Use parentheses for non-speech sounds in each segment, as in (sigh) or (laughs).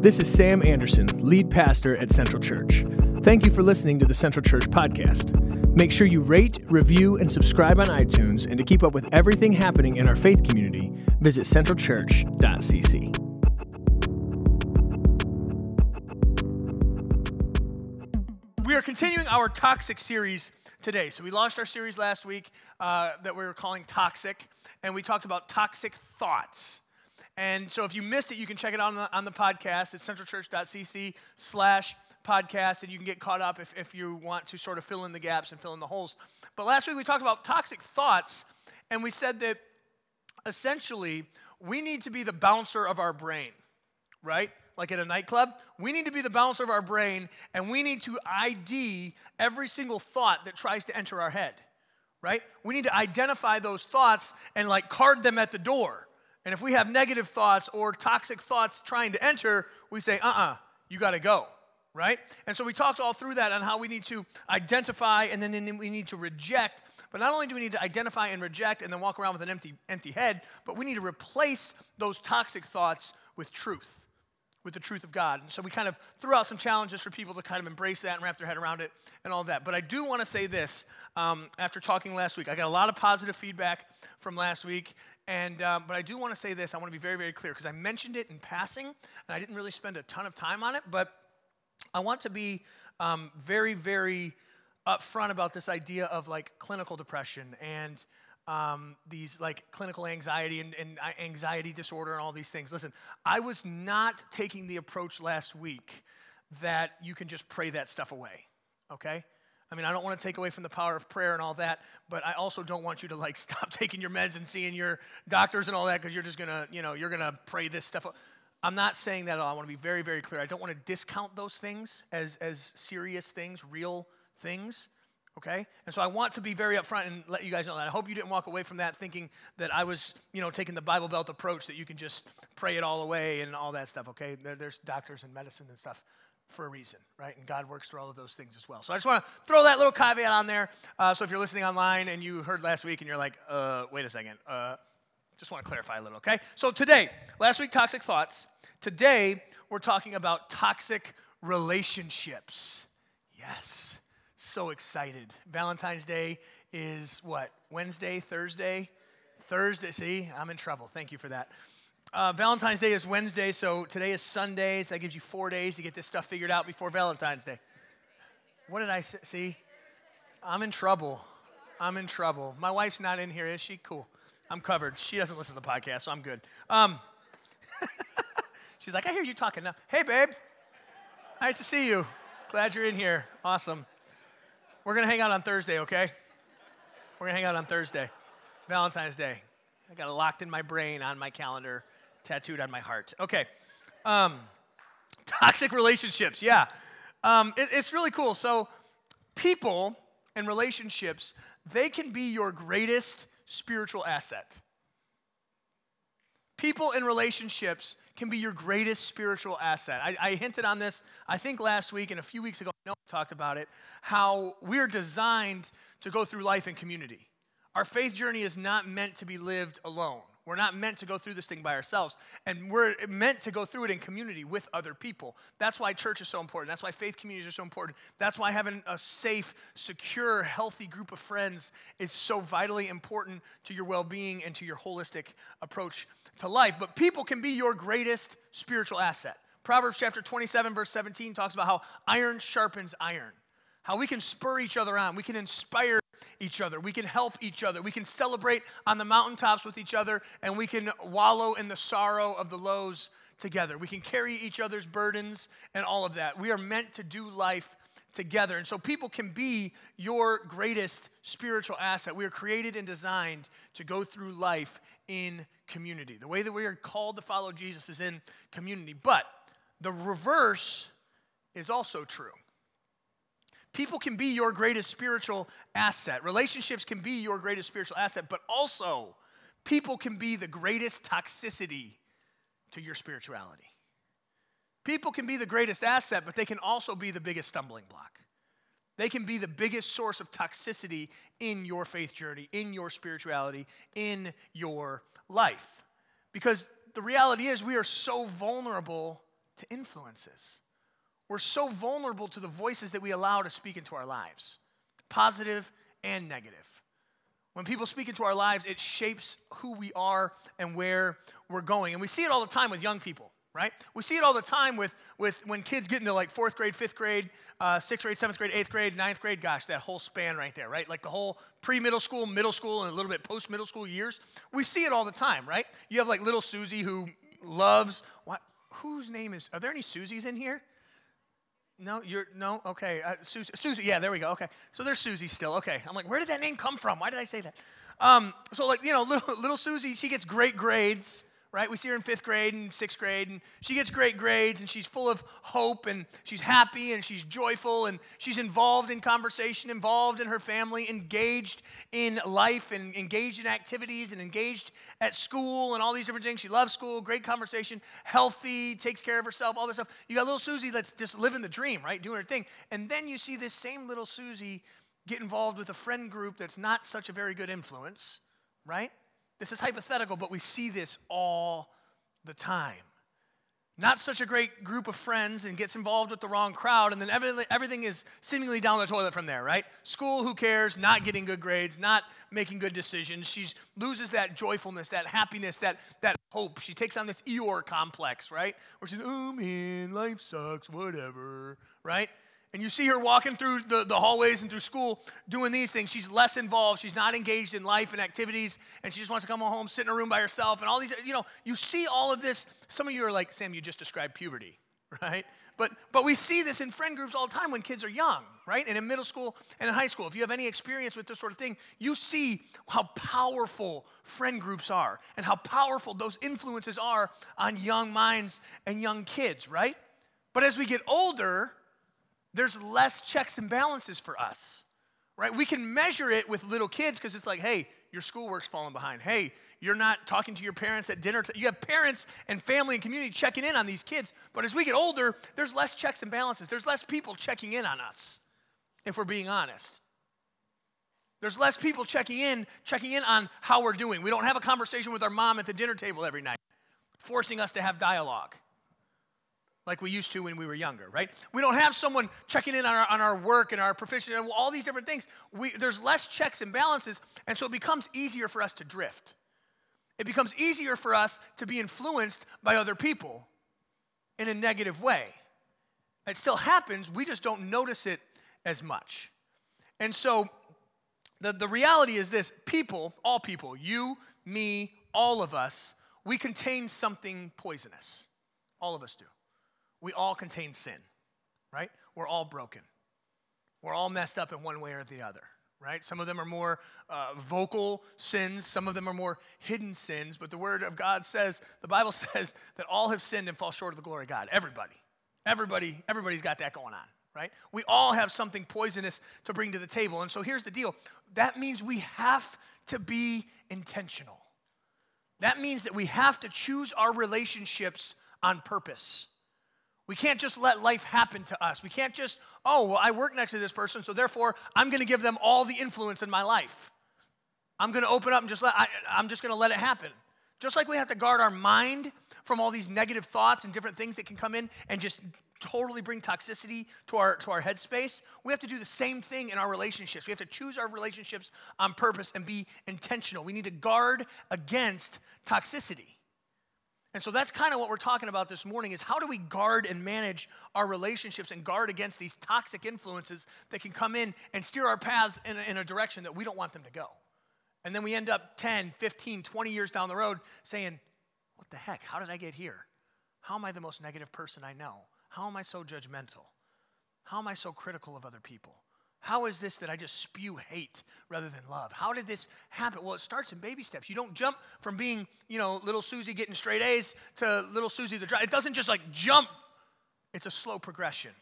This is Sam Anderson, lead pastor at Central Church. Thank you for listening to the Central Church podcast. Make sure you rate, review, and subscribe on iTunes. And to keep up with everything happening in our faith community, visit centralchurch.cc. We are continuing our toxic series today. So we launched our series last week uh, that we were calling Toxic, and we talked about toxic thoughts. And so if you missed it, you can check it out on the, on the podcast. It's centralchurch.cc slash podcast, and you can get caught up if, if you want to sort of fill in the gaps and fill in the holes. But last week we talked about toxic thoughts, and we said that essentially we need to be the bouncer of our brain, right? Like at a nightclub, we need to be the bouncer of our brain, and we need to ID every single thought that tries to enter our head, right? We need to identify those thoughts and like card them at the door. And if we have negative thoughts or toxic thoughts trying to enter, we say, uh uh-uh, uh, you got to go right? And so we talked all through that on how we need to identify and then we need to reject. But not only do we need to identify and reject and then walk around with an empty, empty head, but we need to replace those toxic thoughts with truth, with the truth of God. And so we kind of threw out some challenges for people to kind of embrace that and wrap their head around it and all that. But I do want to say this um, after talking last week. I got a lot of positive feedback from last week. And, um, but I do want to say this. I want to be very, very clear because I mentioned it in passing and I didn't really spend a ton of time on it. But I want to be um, very, very upfront about this idea of like clinical depression and um, these like clinical anxiety and, and anxiety disorder and all these things. Listen, I was not taking the approach last week that you can just pray that stuff away, okay? I mean, I don't want to take away from the power of prayer and all that, but I also don't want you to like (laughs) stop taking your meds and seeing your doctors and all that because you're just gonna, you know, you're gonna pray this stuff. I'm not saying that at all. I want to be very, very clear. I don't want to discount those things as, as serious things, real things. Okay? And so I want to be very upfront and let you guys know that. I hope you didn't walk away from that thinking that I was, you know, taking the Bible Belt approach that you can just pray it all away and all that stuff, okay? There, there's doctors and medicine and stuff for a reason, right? And God works through all of those things as well. So I just want to throw that little caveat on there. Uh, so if you're listening online and you heard last week and you're like, uh, wait a second, uh, just want to clarify a little, okay? So today, last week, toxic thoughts. Today, we're talking about toxic relationships. Yes, so excited. Valentine's Day is what? Wednesday, Thursday? Thursday. See, I'm in trouble. Thank you for that. Uh, Valentine's Day is Wednesday, so today is Sunday. So that gives you four days to get this stuff figured out before Valentine's Day. What did I? See? I'm in trouble. I'm in trouble. My wife's not in here, is she? Cool. I'm covered. She doesn't listen to the podcast, so I'm good. Um, (laughs) she's like, I hear you talking now. Hey, babe. Nice to see you. Glad you're in here. Awesome. We're going to hang out on Thursday, okay? We're going to hang out on Thursday, Valentine's Day. I got it locked in my brain, on my calendar, tattooed on my heart. Okay. Um, (laughs) toxic relationships, yeah. Um, it, it's really cool. So, people and relationships, they can be your greatest spiritual asset. People and relationships can be your greatest spiritual asset. I, I, hinted on this, I think last week and a few weeks ago, I know I talked about it, how we're designed to go through life in community. Our faith journey is not meant to be lived alone. We're not meant to go through this thing by ourselves. And we're meant to go through it in community with other people. That's why church is so important. That's why faith communities are so important. That's why having a safe, secure, healthy group of friends is so vitally important to your well being and to your holistic approach to life. But people can be your greatest spiritual asset. Proverbs chapter 27, verse 17 talks about how iron sharpens iron, how we can spur each other on, we can inspire each other. We can help each other. We can celebrate on the mountaintops with each other, and we can wallow in the sorrow of the lows together. We can carry each other's burdens and all of that. We are meant to do life together. And so people can be your greatest spiritual asset. We are created and designed to go through life in community. The way that we are called to follow Jesus is in community. But the reverse is also true. People can be your greatest spiritual asset. Relationships can be your greatest spiritual asset, but also people can be the greatest toxicity to your spirituality. People can be the greatest asset, but they can also be the biggest stumbling block. They can be the biggest source of toxicity in your faith journey, in your spirituality, in your life. Because the reality is, we are so vulnerable to influences. We're so vulnerable to the voices that we allow to speak into our lives, positive and negative. When people speak into our lives, it shapes who we are and where we're going. And we see it all the time with young people, right? We see it all the time with, with when kids get into like fourth grade, fifth grade, uh, sixth grade, seventh grade, eighth grade, ninth grade. Gosh, that whole span right there, right? Like the whole pre middle school, middle school, and a little bit post middle school years. We see it all the time, right? You have like little Susie who loves, what? Whose name is, are there any Susies in here? No, you're no. Okay, uh, Susie, Susie. Yeah, there we go. Okay, so there's Susie still. Okay, I'm like, where did that name come from? Why did I say that? Um, so like, you know, little, little Susie, she gets great grades right? We see her in fifth grade and sixth grade, and she gets great grades, and she's full of hope, and she's happy, and she's joyful, and she's involved in conversation, involved in her family, engaged in life, and engaged in activities, and engaged at school, and all these different things. She loves school, great conversation, healthy, takes care of herself, all this stuff. You got little Susie that's just living the dream, right? Doing her thing. And then you see this same little Susie get involved with a friend group that's not such a very good influence, right? This is hypothetical, but we see this all the time. Not such a great group of friends and gets involved with the wrong crowd, and then everything is seemingly down the toilet from there, right? School, who cares? Not getting good grades, not making good decisions. She loses that joyfulness, that happiness, that, that hope. She takes on this Eeyore complex, right? Where she's, oh man, life sucks, whatever, right? And you see her walking through the, the hallways and through school doing these things, she's less involved. She's not engaged in life and activities, and she just wants to come home, sit in a room by herself, and all these, you know, you see all of this. Some of you are like, Sam, you just described puberty, (laughs) right? But, but we see this in friend groups all the time when kids are young, right? And in middle school and in high school. If you have any experience with this sort of thing, you see how powerful friend groups are and how powerful those influences are on young minds and young kids, right? But as we get older, there's less checks and balances for us, right? We can measure it with little kids because it's like, hey, your schoolwork's falling behind. Hey, you're not talking to your parents at dinner. T- you have parents and family and community checking in on these kids. But as we get older, there's less checks and balances. There's less people checking in on us, if we're being honest. There's less people checking in, checking in on how we're doing. We don't have a conversation with our mom at the dinner table every night, forcing us to have dialogue like we used to when we were younger, right? We don't have someone checking in on our, on our work and our proficiency and all these different things. We, there's less checks and balances, and so it becomes easier for us to drift. It becomes easier for us to be influenced by other people in a negative way. It still happens, we just don't notice it as much. And so the, the reality is this people, all people, you, me, all of us, we contain something poisonous. All of us do we all contain sin, right? We're all broken. We're all messed up in one way or the other, right? Some of them are more uh, vocal sins, some of them are more hidden sins, but the Word of God says, the Bible (laughs) says that all have sinned and fall short of the glory of God. Everybody. Everybody, everybody's got that going on, right? We all have something poisonous to bring to the table. And so here's the deal that means we have to be intentional. That means that we have to choose our relationships on purpose. We can't just let life happen to us. We can't just, oh, well, I work next to this person, so therefore I'm going to give them all the influence in my life. I'm going to open up and just let, I, I'm just going to let it happen. Just like we have to guard our mind from all these negative thoughts and different things that can come in and just totally bring toxicity to our, to our headspace, we have to do the same thing in our relationships. We have to choose our relationships on purpose and be intentional. We need to guard against toxicity. And so that's kind of what we're talking about this morning is how do we guard and manage our relationships and guard against these toxic influences that can come in and steer our paths in a, in a direction that we don't want them to go. And then we end up 10, 15, 20 years down the road saying, what the heck? How did I get here? How am I the most negative person I know? How am I so judgmental? How am I so critical of other people? How is this that I just spew hate rather than love? How did this happen? Well, it starts in baby steps. You don't jump from being, you know, little Susie getting straight A's to little Susie the dry. It doesn't just like jump. It's a slow progression.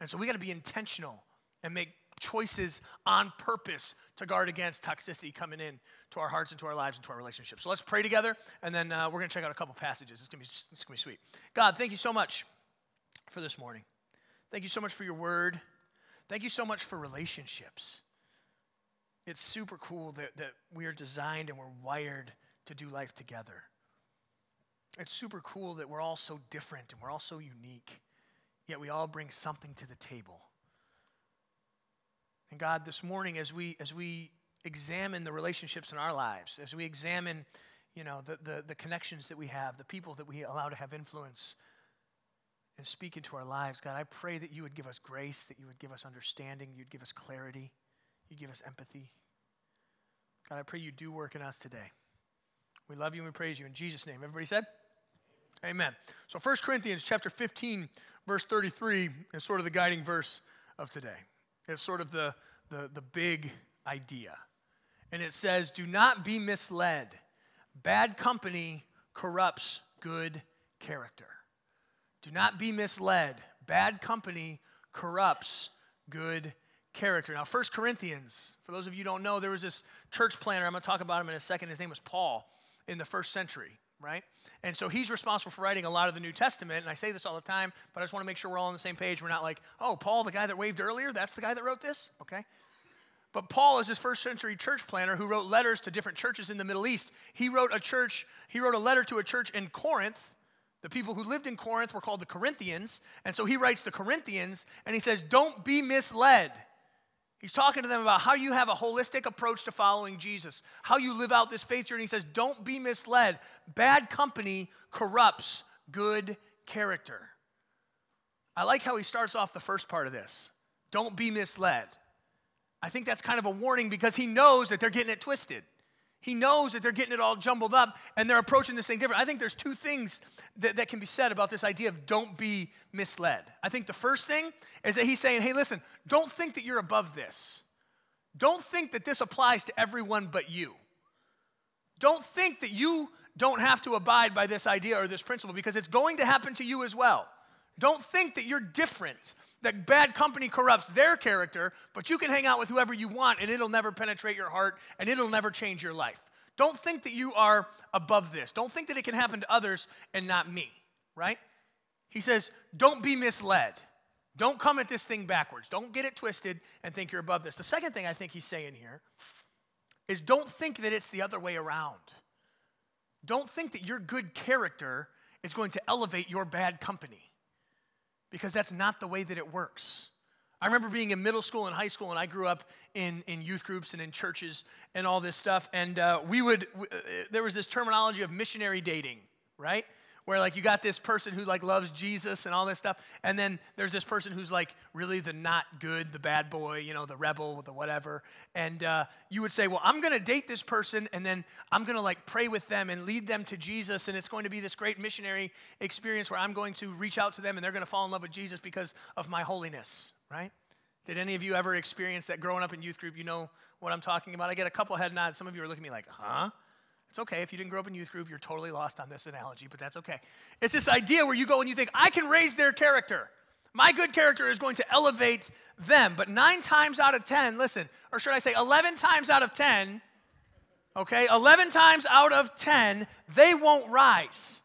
And so we got to be intentional and make choices on purpose to guard against toxicity coming in to our hearts and to our lives and to our relationships. So let's pray together, and then uh, we're going to check out a couple passages. It's going to be sweet. God, thank you so much for this morning. Thank you so much for your word. Thank you so much for relationships. It's super cool that, that we are designed and we're wired to do life together. It's super cool that we're all so different and we're all so unique, yet we all bring something to the table. And God, this morning, as we, as we examine the relationships in our lives, as we examine you know, the, the, the connections that we have, the people that we allow to have influence and speak into our lives, God, I pray that you would give us grace, that you would give us understanding, you'd give us clarity, you'd give us empathy. God, I pray you do work in us today. We love you and we praise you. In Jesus' name. Everybody said? Amen. So 1 Corinthians chapter 15, verse 33 is sort of the guiding verse of today. It's sort of the, the, the big idea. And it says, Do not be misled. Bad company corrupts good character. Do not be misled. Bad company corrupts good character. Now, 1 Corinthians, for those of you who don't know, there was this church planter. I'm going to talk about him in a second. His name was Paul in the first century, right? And so he's responsible for writing a lot of the New Testament. And I say this all the time, but I just want to make sure we're all on the same page. We're not like, oh, Paul, the guy that waved earlier, that's the guy that wrote this? Okay. But Paul is this first century church planter who wrote letters to different churches in the Middle East. He wrote a church, he wrote a letter to a church in Corinth. The people who lived in Corinth were called the Corinthians. And so he writes to Corinthians and he says, Don't be misled. He's talking to them about how you have a holistic approach to following Jesus, how you live out this faith journey. He says, Don't be misled. Bad company corrupts good character. I like how he starts off the first part of this. Don't be misled. I think that's kind of a warning because he knows that they're getting it twisted. He knows that they're getting it all jumbled up and they're approaching this thing different. I think there's two things that, that can be said about this idea of don't be misled. I think the first thing is that he's saying, hey, listen, don't think that you're above this. Don't think that this applies to everyone but you. Don't think that you don't have to abide by this idea or this principle because it's going to happen to you as well. Don't think that you're different that bad company corrupts their character, but you can hang out with whoever you want and it'll never penetrate your heart and it'll never change your life. Don't think that you are above this. Don't think that it can happen to others and not me, right? He says, don't be misled. Don't come at this thing backwards. Don't get it twisted and think you're above this. The second thing I think he's saying here is don't think that it's the other way around. Don't think that your good character is going to elevate your bad company because that's not the way that it works. I remember being in middle school and high school, and I grew up in, in youth groups and in churches and all this stuff. And uh, we would, uh, there was this terminology of missionary dating, right? Where like you got this person who like loves Jesus and all this stuff, and then there's this person who's like really the not good, the bad boy, you know, the rebel, the whatever. And uh, you would say, well, I'm gonna date this person, and then I'm gonna like pray with them and lead them to Jesus, and it's going to be this great missionary experience where I'm going to reach out to them, and they're gonna fall in love with Jesus because of my holiness, right? Did any of you ever experience that growing up in youth group? You know what I'm talking about. I get a couple head nods. Some of you are looking at me like, huh? It's okay. If you didn't grow up in youth group, you're totally lost on this analogy, but that's okay. It's this idea where you go and you think, I can raise their character. My good character is going to elevate them. But nine times out of 10, listen, or should I say 11 times out of 10, okay, 11 times out of 10, they won't rise.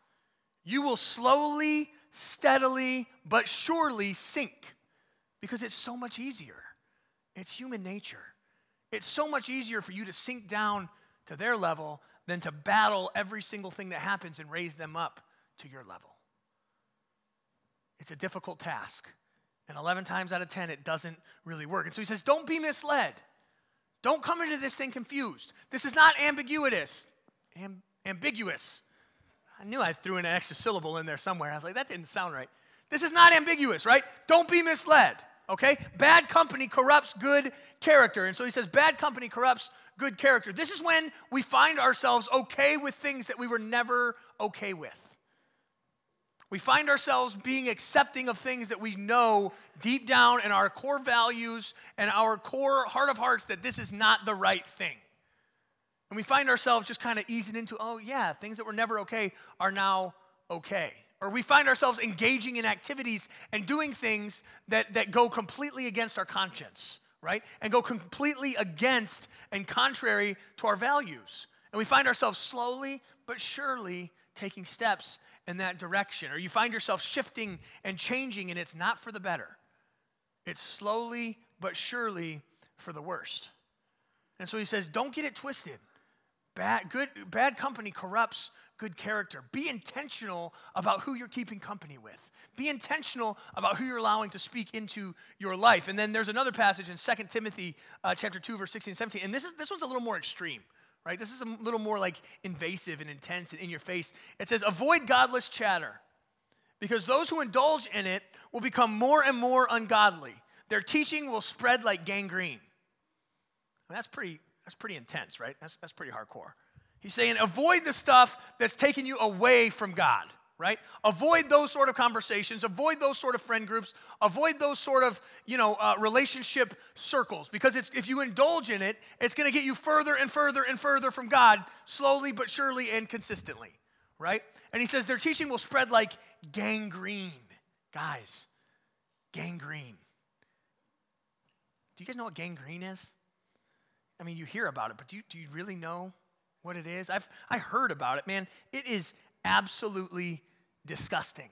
You will slowly, steadily, but surely sink because it's so much easier. It's human nature. It's so much easier for you to sink down to their level than to battle every single thing that happens and raise them up to your level. It's a difficult task. And 11 times out of 10, it doesn't really work. And so he says, don't be misled. Don't come into this thing confused. This is not ambiguous. Am- ambiguous. I knew I threw an extra syllable in there somewhere. I was like, that didn't sound right. This is not ambiguous, right? Don't be misled, okay? Bad company corrupts good character. And so he says, bad company corrupts good character. This is when we find ourselves okay with things that we were never okay with. We find ourselves being accepting of things that we know deep down in our core values and our core heart of hearts that this is not the right thing. And we find ourselves just kind of easing into, oh, yeah, things that were never okay are now okay. Or we find ourselves engaging in activities and doing things that, that go completely against our conscience right? And go completely against and contrary to our values. And we find ourselves slowly but surely taking steps in that direction. Or you find yourself shifting and changing, and it's not for the better. It's slowly but surely for the worst. And so he says, don't get it twisted. Bad, good, bad company corrupts good character. Be intentional about who you're keeping company with. Be intentional about who you're allowing to speak into your life. And then there's another passage in 2 Timothy uh, chapter 2, verse 16 and 17. And this, is, this one's a little more extreme, right? This is a little more like invasive and intense and in your face. It says, avoid godless chatter because those who indulge in it will become more and more ungodly. Their teaching will spread like gangrene. that's pretty, that's pretty intense, right? That's, that's pretty hardcore. He's saying avoid the stuff that's taking you away from God, right? Avoid those sort of conversations, avoid those sort of friend groups, avoid those sort of, you know, uh, relationship circles because it's, if you indulge in it, it's going to get you further and further and further from God slowly but surely and consistently, right? And he says their teaching will spread like gangrene. Guys, gangrene. Do you guys know what gangrene is? I mean, you hear about it, but do you, do you really know what it is? I've I heard about it, man. It is absolutely disgusting.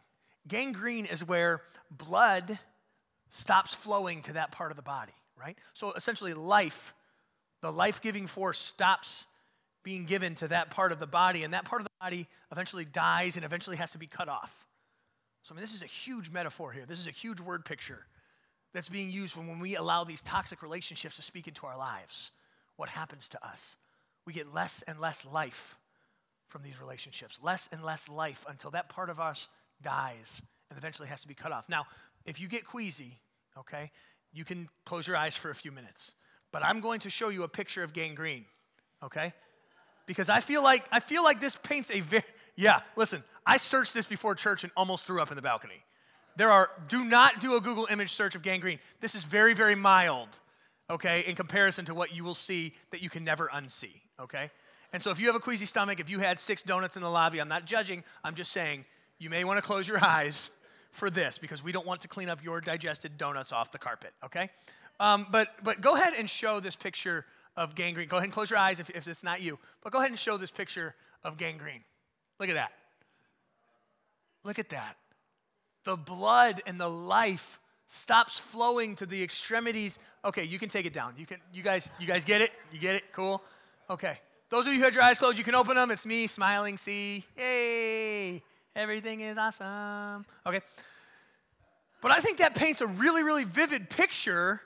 Gangrene is where blood stops flowing to that part of the body, right? So essentially, life, the life giving force stops being given to that part of the body, and that part of the body eventually dies and eventually has to be cut off. So, I mean, this is a huge metaphor here. This is a huge word picture that's being used when, when we allow these toxic relationships to speak into our lives. What happens to us? We get less and less life from these relationships, less and less life until that part of us dies and eventually has to be cut off. Now, if you get queasy, okay, you can close your eyes for a few minutes. But I'm going to show you a picture of gangrene, okay? Because I feel like I feel like this paints a very yeah, listen, I searched this before church and almost threw up in the balcony. There are do not do a Google image search of gangrene. This is very, very mild, okay, in comparison to what you will see that you can never unsee, okay? And so if you have a queasy stomach, if you had six donuts in the lobby, I'm not judging, I'm just saying you may want to close your (laughs) eyes for this because we don't want to clean up your digested donuts off the carpet, okay? Um, but, but go ahead and show this picture of gangrene. Go ahead and close your eyes if, if it's not you. But go ahead and show this picture of gangrene. Look at that. Look at that. The blood and the life stops flowing to the extremities. Okay, you can take it down. You can you guys you guys get it? You get it? Cool. Okay. Those of you who had your eyes closed, you can open them. It's me smiling. See, yay, everything is awesome. Okay. But I think that paints a really, really vivid picture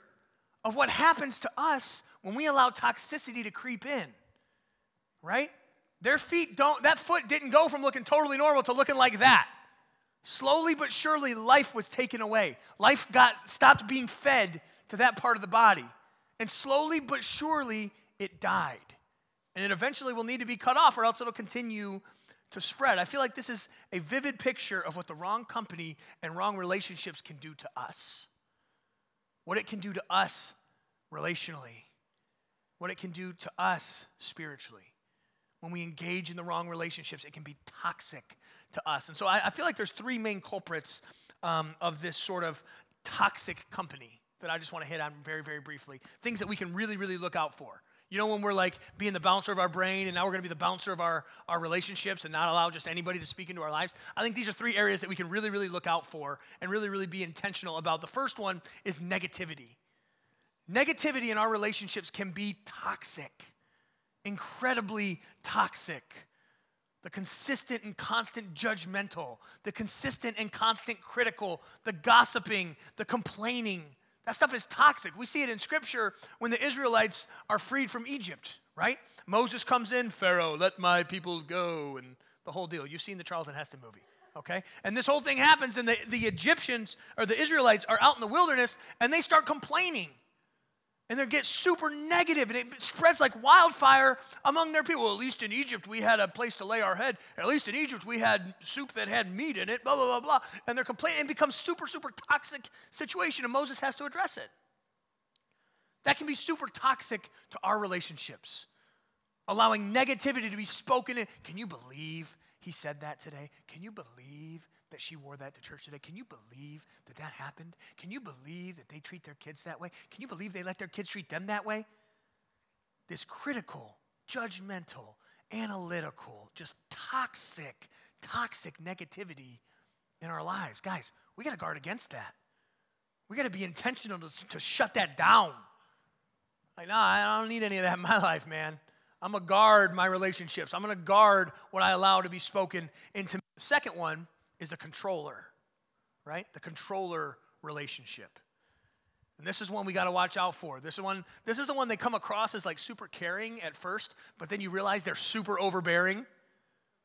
of what happens to us when we allow toxicity to creep in, right? Their feet don't, that foot didn't go from looking totally normal to looking like that. Slowly but surely, life was taken away. Life got stopped being fed to that part of the body. And slowly but surely, it died and it eventually will need to be cut off or else it'll continue to spread. I feel like this is a vivid picture of what the wrong company and wrong relationships can do to us. What it can do to us relationally, what it can do to us spiritually. When we engage in the wrong relationships, it can be toxic to us. And so I, I feel like there's three main culprits um, of this sort of toxic company that I just want to hit on very, very briefly. Things that we can really, really look out for. You know, when we're like being the bouncer of our brain and now we're going to be the bouncer of our, our relationships and not allow just anybody to speak into our lives, I think these are three areas that we can really, really look out for and really, really be intentional about. The first one is negativity. Negativity in our relationships can be toxic, incredibly toxic. The consistent and constant judgmental, the consistent and constant critical, the gossiping, the complaining, that stuff is toxic. We see it in scripture when the Israelites are freed from Egypt, right? Moses comes in, Pharaoh, let my people go, and the whole deal. You've seen the Charlton Heston movie, okay? And this whole thing happens, and the, the Egyptians or the Israelites are out in the wilderness and they start complaining and they get super negative and it spreads like wildfire among their people. Well, at least in Egypt we had a place to lay our head. At least in Egypt we had soup that had meat in it, blah, blah, blah, blah. And they're complaining and becomes super, super toxic situation and Moses has to address it. That can be super toxic to our relationships. Allowing negativity to be spoken in. Can you believe he said that today? Can you believe that she wore that to church today. Can you believe that that happened? Can you believe that they treat their kids that way? Can you believe they let their kids treat them that way? This critical, judgmental, analytical, just toxic, toxic negativity in our lives. Guys, we got to guard against that. We got to be intentional to, to shut that down. Like, no, I don't need any of that in my life, man. I'm going to guard my relationships. I'm going to guard what I allow to be spoken into me. Second one is the controller, right? The controller relationship. And this is one we got to watch out for. This is one this is the one they come across as like super caring at first, but then you realize they're super overbearing.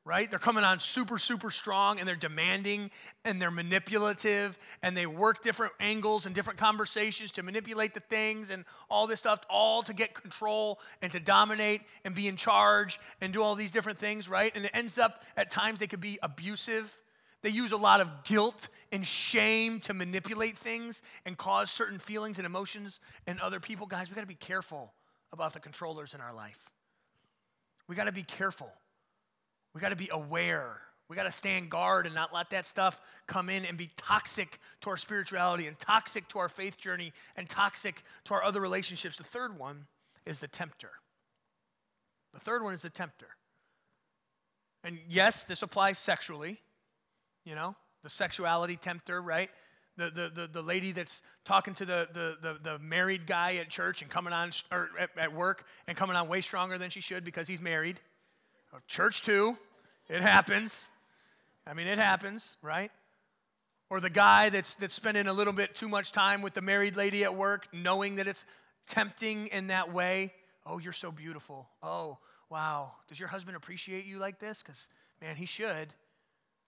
Right? They're coming on super super strong and they're demanding and they're manipulative and they work different angles and different conversations to manipulate the things and all this stuff all to get control and to dominate and be in charge and do all these different things, right? And it ends up at times they could be abusive they use a lot of guilt and shame to manipulate things and cause certain feelings and emotions in other people. Guys, we got to be careful about the controllers in our life. We got to be careful. We got to be aware. We got to stand guard and not let that stuff come in and be toxic to our spirituality and toxic to our faith journey and toxic to our other relationships. The third one is the tempter. The third one is the tempter. And yes, this applies sexually you know, the sexuality tempter, right? The, the, the, the lady that's talking to the, the, the, the married guy at church and coming on, or at, at work and coming on way stronger than she should because he's married. Oh, church too, it happens. I mean, it happens, right? Or the guy that's, that's spending a little bit too much time with the married lady at work, knowing that it's tempting in that way. Oh, you're so beautiful. Oh, wow. Does your husband appreciate you like this? Because, man, he should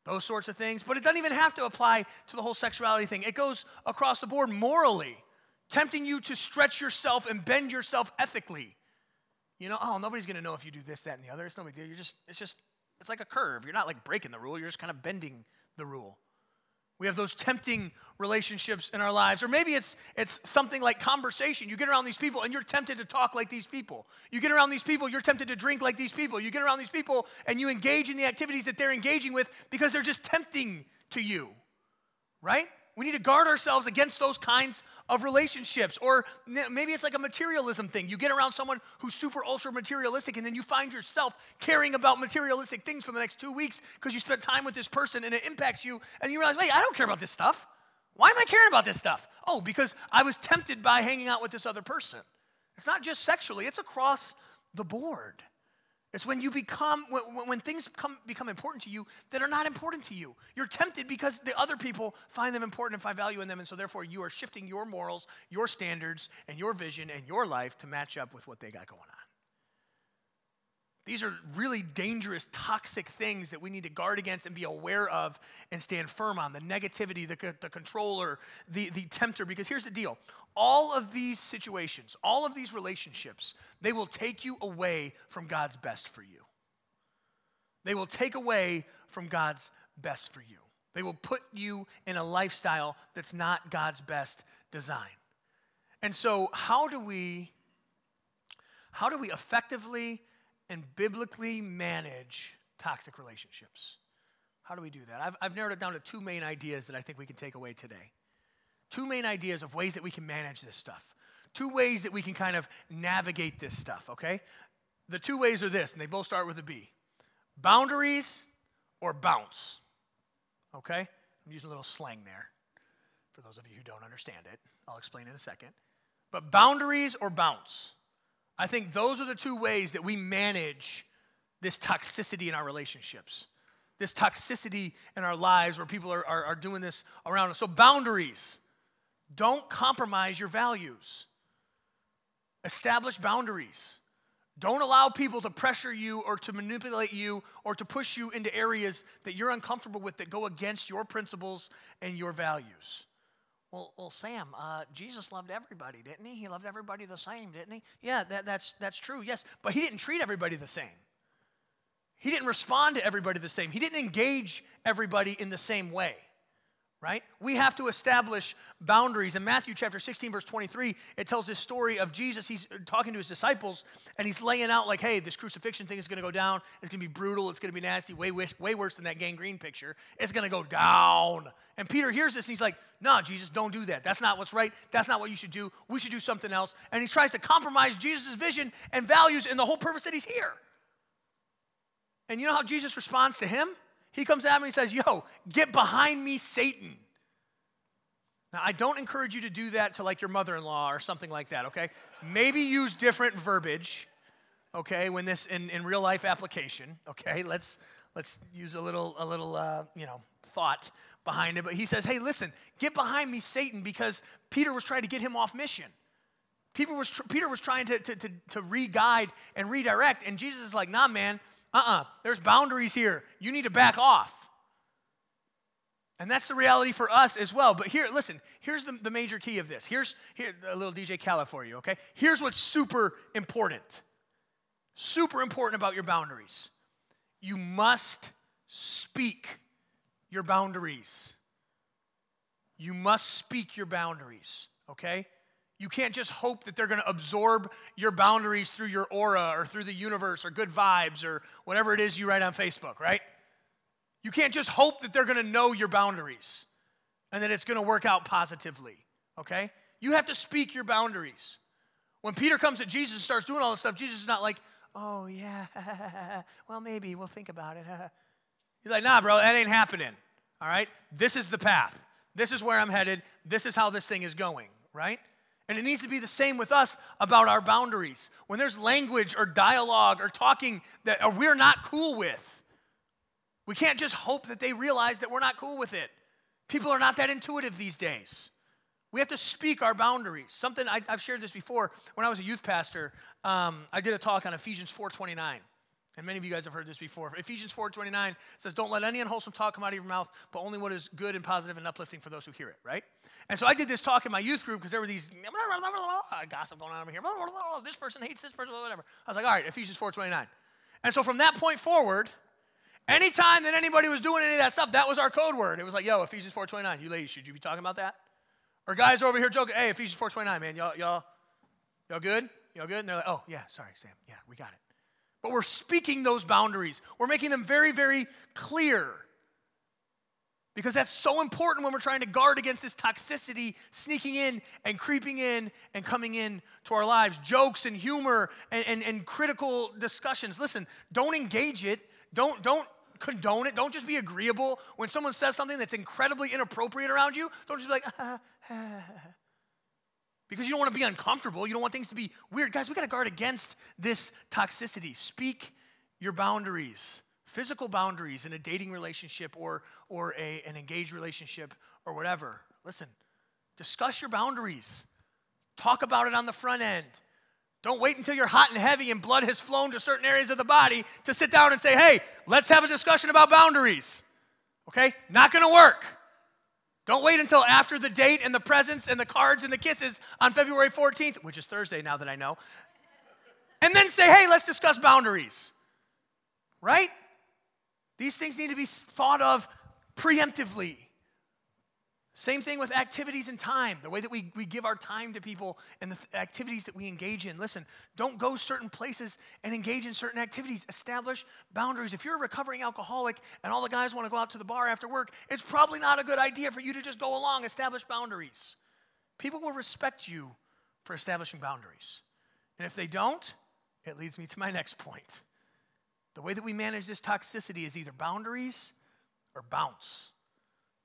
those sorts of things. But it doesn't even have to apply to the whole sexuality thing, it goes across the board morally, tempting you to stretch yourself and bend yourself ethically. You know, oh, nobody's gonna know if you do this, that, and the other. It's no big deal. You're just, it's just, it's like a curve. You're not like breaking the rule, you're just kind of bending the rule. We have those tempting relationships in our lives. Or maybe it's, it's something like conversation. You get around these people and you're tempted to talk like these people. You get around these people, you're tempted to drink like these people. You get around these people and you engage in the activities that they're engaging with because they're just tempting to you, right? We need to guard ourselves against those kinds of relationships. Or maybe it's like a materialism thing. You get around someone who's super ultra materialistic, and then you find yourself caring about materialistic things for the next two weeks because you spent time with this person and it impacts you, and you realize, wait, I don't care about this stuff. Why am I caring about this stuff? Oh, because I was tempted by hanging out with this other person. It's not just sexually, it's across the board. It's when you become, when, when things come, become important to you that are not important to you. You're tempted because the other people find them important and find value in them, and so therefore you are shifting your morals, your standards, and your vision and your life to match up with what they got going on. These are really dangerous, toxic things that we need to guard against and be aware of and stand firm on the negativity, the, the controller, the, the tempter. Because here's the deal all of these situations, all of these relationships, they will take you away from God's best for you. They will take away from God's best for you. They will put you in a lifestyle that's not God's best design. And so, how do we how do we effectively and biblically manage toxic relationships? How do we do that? I've, I've narrowed it down to two main ideas that I think we can take away today. Two main ideas of ways that we can manage this stuff. Two ways that we can kind of navigate this stuff, okay? The two ways are this, and they both start with a B boundaries or bounce, okay? I'm using a little slang there for those of you who don't understand it. I'll explain in a second. But boundaries or bounce. I think those are the two ways that we manage this toxicity in our relationships, this toxicity in our lives where people are, are, are doing this around us. So, boundaries. Don't compromise your values. Establish boundaries. Don't allow people to pressure you or to manipulate you or to push you into areas that you're uncomfortable with that go against your principles and your values. Well, well Sam, uh, Jesus loved everybody, didn't he? He loved everybody the same, didn't he? Yeah, that, that's, that's true, yes. But he didn't treat everybody the same. He didn't respond to everybody the same. He didn't engage everybody in the same way right? We have to establish boundaries. In Matthew chapter 16, verse 23, it tells this story of Jesus. He's talking to his disciples and he's laying out, like, hey, this crucifixion thing is going to go down. It's going to be brutal. It's going to be nasty, way, way worse than that gangrene picture. It's going to go down. And Peter hears this and he's like, no, Jesus, don't do that. That's not what's right. That's not what you should do. We should do something else. And he tries to compromise Jesus' vision and values and the whole purpose that he's here. And you know how Jesus responds to him? He comes at me and he says, Yo, get behind me, Satan. Now, I don't encourage you to do that to like your mother in law or something like that, okay? Maybe use different verbiage, okay, when this in, in real life application, okay, let's let's use a little a little uh, you know thought behind it. But he says, hey, listen, get behind me, Satan, because Peter was trying to get him off mission. Peter was, tr- Peter was trying to, to, to, to re-guide and redirect, and Jesus is like, nah, man, uh-uh, there's boundaries here. You need to back off. And that's the reality for us as well. But here, listen, here's the, the major key of this. Here's here, a little DJ Khaled for you, okay? Here's what's super important. Super important about your boundaries. You must speak your boundaries. You must speak your boundaries, okay? You can't just hope that they're going to absorb your boundaries through your aura or through the universe or good vibes or whatever it is you write on Facebook, right? You can't just hope that they're going to know your boundaries and that it's going to work out positively, okay? You have to speak your boundaries. When Peter comes to Jesus and starts doing all this stuff, Jesus is not like, oh, yeah, (laughs) well, maybe we'll think about it. (laughs) He's like, nah, bro, that ain't happening, all right? This is the path. This is where I'm headed. This is how this thing is going, right? And it needs to be the same with us about our boundaries. When there's language or dialogue or talking that we're not cool with, we can't just hope that they realize that we're not cool with it. People are not that intuitive these days. We have to speak our boundaries. Something I, have shared this before. When I was a youth pastor, um, I did a talk on Ephesians 4:29, and many of you guys have heard this before. Ephesians 4:29 says, "Don't let any unwholesome talk come out of your mouth, but only what is good and positive and uplifting for those who hear it." Right? And so I did this talk in my youth group because there were these gossip going on over here. This person hates this person, whatever. I was like, "All right, Ephesians 4:29." And so from that point forward, Anytime that anybody was doing any of that stuff, that was our code word. It was like, yo, Ephesians 4.29, you ladies, should you be talking about that? Or guys over here joking, hey, Ephesians 4.29, man, y'all, y'all, y'all good? Y'all good? And they're like, oh, yeah, sorry, Sam. Yeah, we got it. But we're speaking those boundaries. We're making them very, very clear. Because that's so important when we're trying to guard against this toxicity sneaking in and creeping in and coming in to our lives. Jokes and humor and, and, and critical discussions. Listen, don't engage it. Don't, don't condone it. Don't just be agreeable. When someone says something that's incredibly inappropriate around you, don't just be like, (laughs) ah, ah. Because you don't want to be uncomfortable. You don't want things to be weird. Guys, we got to guard against this toxicity. Speak your boundaries, physical boundaries in a dating relationship or, or a, an engaged relationship or whatever. Listen, discuss your boundaries. Talk about it on the front end. Don't wait until you're hot and heavy and blood has flown to certain areas of the body to sit down and say, hey, let's have a discussion about boundaries. Okay? Not gonna work. Don't wait until after the date and the presents and the cards and the kisses on February 14th, which is Thursday now that I know, and then say, hey, let's discuss boundaries. Right? These things need to be thought of preemptively. Same thing with activities and time, the way that we, we give our time to people and the th- activities that we engage in. Listen, don't go certain places and engage in certain activities. Establish boundaries. If you're a recovering alcoholic and all the guys want to go out to the bar after work, it's probably not a good idea for you to just go along. Establish boundaries. People will respect you for establishing boundaries. And if they don't, it leads me to my (laughs) next point. The way that we manage this toxicity is either boundaries or bounce.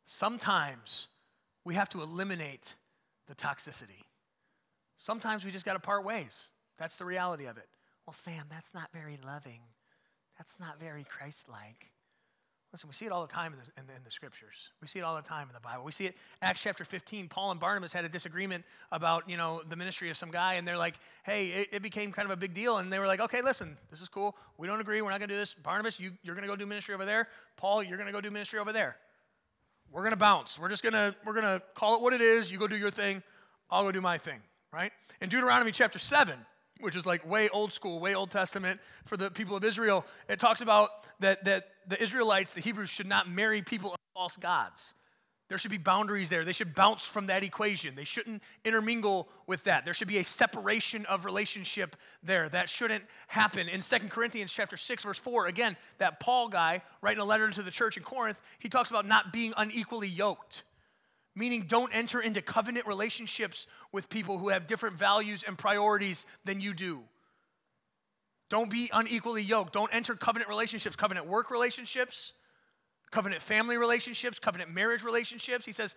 Sometimes we have to eliminate the toxicity. Sometimes we just got to part ways. That's the reality of it. Well, Sam, that's not very loving. That's not very Christ like. Listen, we see it all the time in the, in, the, in the, scriptures. We see it all the time in the Bible. We see it, Acts chapter 15, Paul and Barnabas had a disagreement about, you know, the ministry of some guy, and they're like, hey, it, it became kind of a big deal. And they were like, okay, listen, this is cool. We don't agree. We're not going to do this. Barnabas, you, you're going to go do ministry over there. Paul, you're going to go do ministry over there. We're going to bounce. We're just going to we're going to call it what it is. You go do your thing. I'll go do my thing, right? In Deuteronomy chapter 7, which is like way old school, way Old Testament for the people of Israel, it talks about that that the Israelites, the Hebrews should not marry people of false gods. There should be boundaries there. They should bounce from that equation. They shouldn't intermingle with that. There should be a separation of relationship there. That shouldn't happen. In 2 Corinthians chapter 6 verse 4, again, that Paul guy writing a letter to the church in Corinth, he talks about not being unequally yoked. Meaning don't enter into covenant relationships with people who have different values and priorities than you do. Don't be unequally yoked. Don't enter covenant relationships, covenant work relationships covenant family relationships, covenant marriage relationships. He says,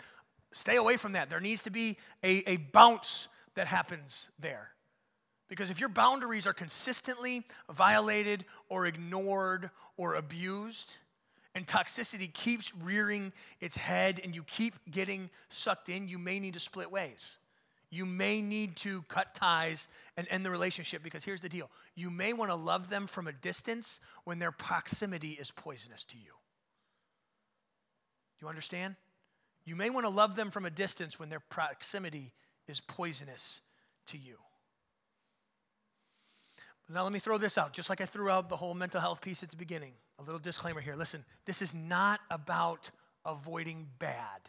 stay away from that. There needs to be a, a bounce that happens there. Because if your boundaries are consistently violated or ignored or abused, and toxicity keeps rearing its head and you keep getting sucked in, you may need to split ways. You may need to cut ties and end the relationship because here's the deal you may want to love them from a distance when their proximity is poisonous to you. You understand? You may want to love them from a distance when their proximity is poisonous to you. Now, let me throw this out, just like I threw out the whole mental health piece at the beginning. A little disclaimer here. Listen, this is not about avoiding bad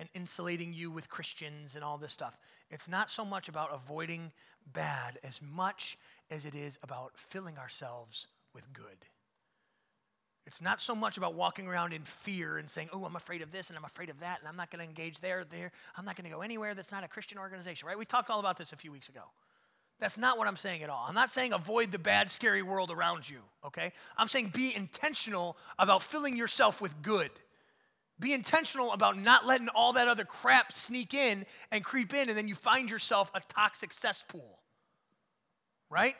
and insulating you with Christians and all this stuff. It's not so much about avoiding bad as much as it is about filling ourselves with good. It's not so much about walking around in fear and saying, oh, I'm afraid of this and I'm afraid of that and I'm not going to engage there, there. I'm not going to go anywhere that's not a Christian organization, right? We talked all about this a few weeks ago. That's not what I'm saying at all. I'm not saying avoid the bad, scary world around you, okay? I'm saying be intentional about filling yourself with good. Be intentional about not letting all that other crap sneak in and creep in, and then you find yourself a toxic cesspool, right?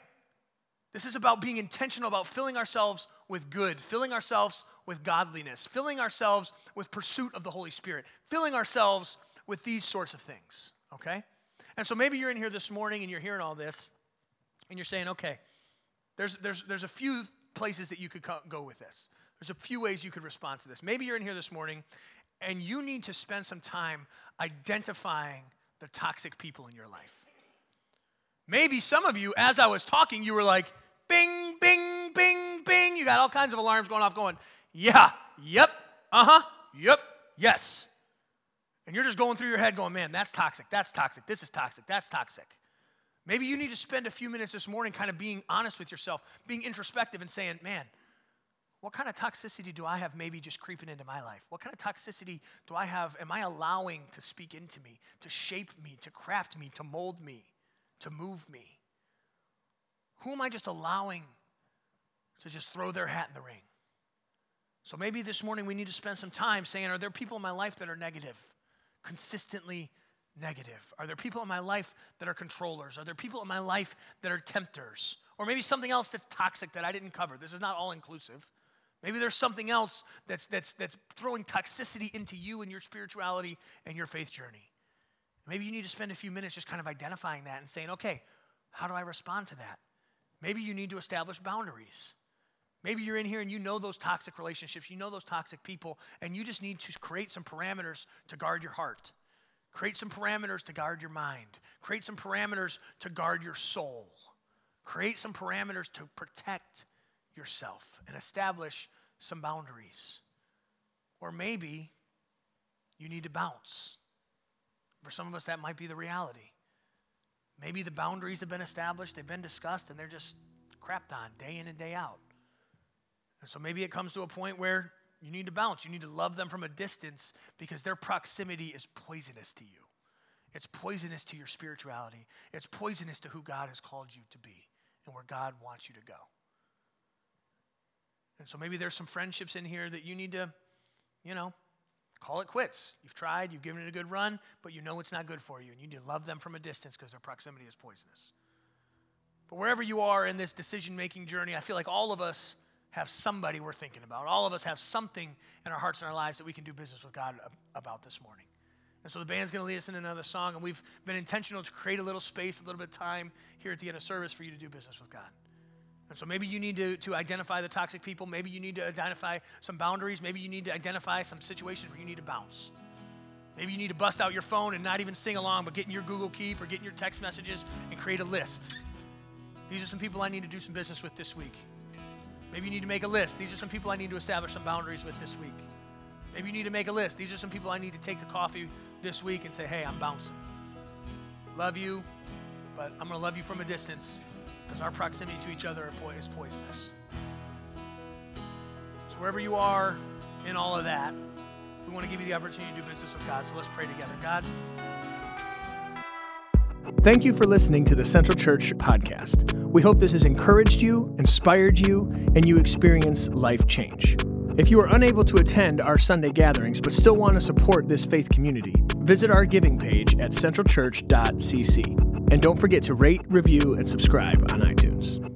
This is about being intentional about filling ourselves with good, filling ourselves with godliness, filling ourselves with pursuit of the Holy Spirit, filling ourselves with these sorts of things, okay? And so maybe you're in here this morning and you're hearing all this and you're saying, okay, there's, there's, there's a few places that you could co- go with this. There's a few ways you could respond to this. Maybe you're in here this morning and you need to spend some time identifying the toxic people in your life. Maybe some of you, as I was talking, you were like, bing, bing, bing, bing. You got all kinds of alarms going off, going, yeah, yep, uh huh, yep, yes. And you're just going through your head going, man, that's toxic, that's toxic, this is toxic, that's toxic. Maybe you need to spend a few minutes this morning kind of being honest with yourself, being introspective and saying, man, what kind of toxicity do I have maybe just creeping into my life? What kind of toxicity do I have, am I allowing to speak into me, to shape me, to craft me, to mold me, to move me? Who am I just allowing to just throw their hat in the ring? So maybe this morning we need to spend some time saying, Are there people in my life that are negative, consistently negative? Are there people in my life that are controllers? Are there people in my life that are tempters? Or maybe something else that's toxic that I didn't cover. This is not all inclusive. Maybe there's something else that's, that's, that's throwing toxicity into you and your spirituality and your faith journey. Maybe you need to spend a few minutes just kind of identifying that and saying, okay, how do I respond to that? Maybe you need to establish boundaries. Maybe you're in here and you know those toxic relationships, you know those toxic people, and you just need to create some parameters to guard your heart. Create some parameters to guard your mind. Create some parameters to guard your soul. Create some parameters to protect yourself and establish some boundaries. Or maybe you need to bounce. For some of us, that might be the reality. Maybe the boundaries have been established, they've been discussed, and they're just crapped on day in and day out. And so maybe it comes to a point where you need to bounce. You need to love them from a distance because their proximity is poisonous to you. It's poisonous to your spirituality. It's poisonous to who God has called you to be and where God wants you to go. And so maybe there's some friendships in here that you need to, you know, call it quits. You've tried, you've given it a good run, but you know it's not good for you, and you need to love them from a distance because their proximity is poisonous. But wherever you are in this decision making journey, I feel like all of us have somebody we're thinking about. All of us have something in our hearts and our lives that we can do business with God about this morning. And so the band's going to lead us in another song, and we've been intentional to create a little space, a little bit of time here at the end of service for you to do business with God. And so maybe you need to, to identify the toxic people. Maybe you need to identify some boundaries. Maybe you need to identify some situations where you need to bounce. Maybe you need to bust out your phone and not even sing along, but get in your Google Keep or get in your text messages and create a list. These are some people I need to do some business with this week. Maybe you need to make a list. These are some people I need to establish some boundaries with this week. Maybe you need to make a list. These are some people I need to take to coffee this week and say, hey, I'm bouncing. Love you, but I'm going to love you from a distance because our proximity to each other is poisonous. So, wherever you are in all of that, we want to give you the opportunity to do business with God. So, let's pray together. God, Thank you for listening to the Central Church podcast. We hope this has encouraged you, inspired you, and you experience life change. If you are unable to attend our Sunday gatherings but still want to support this faith community, visit our giving page at centralchurch.cc. And don't forget to rate, review, and subscribe on iTunes.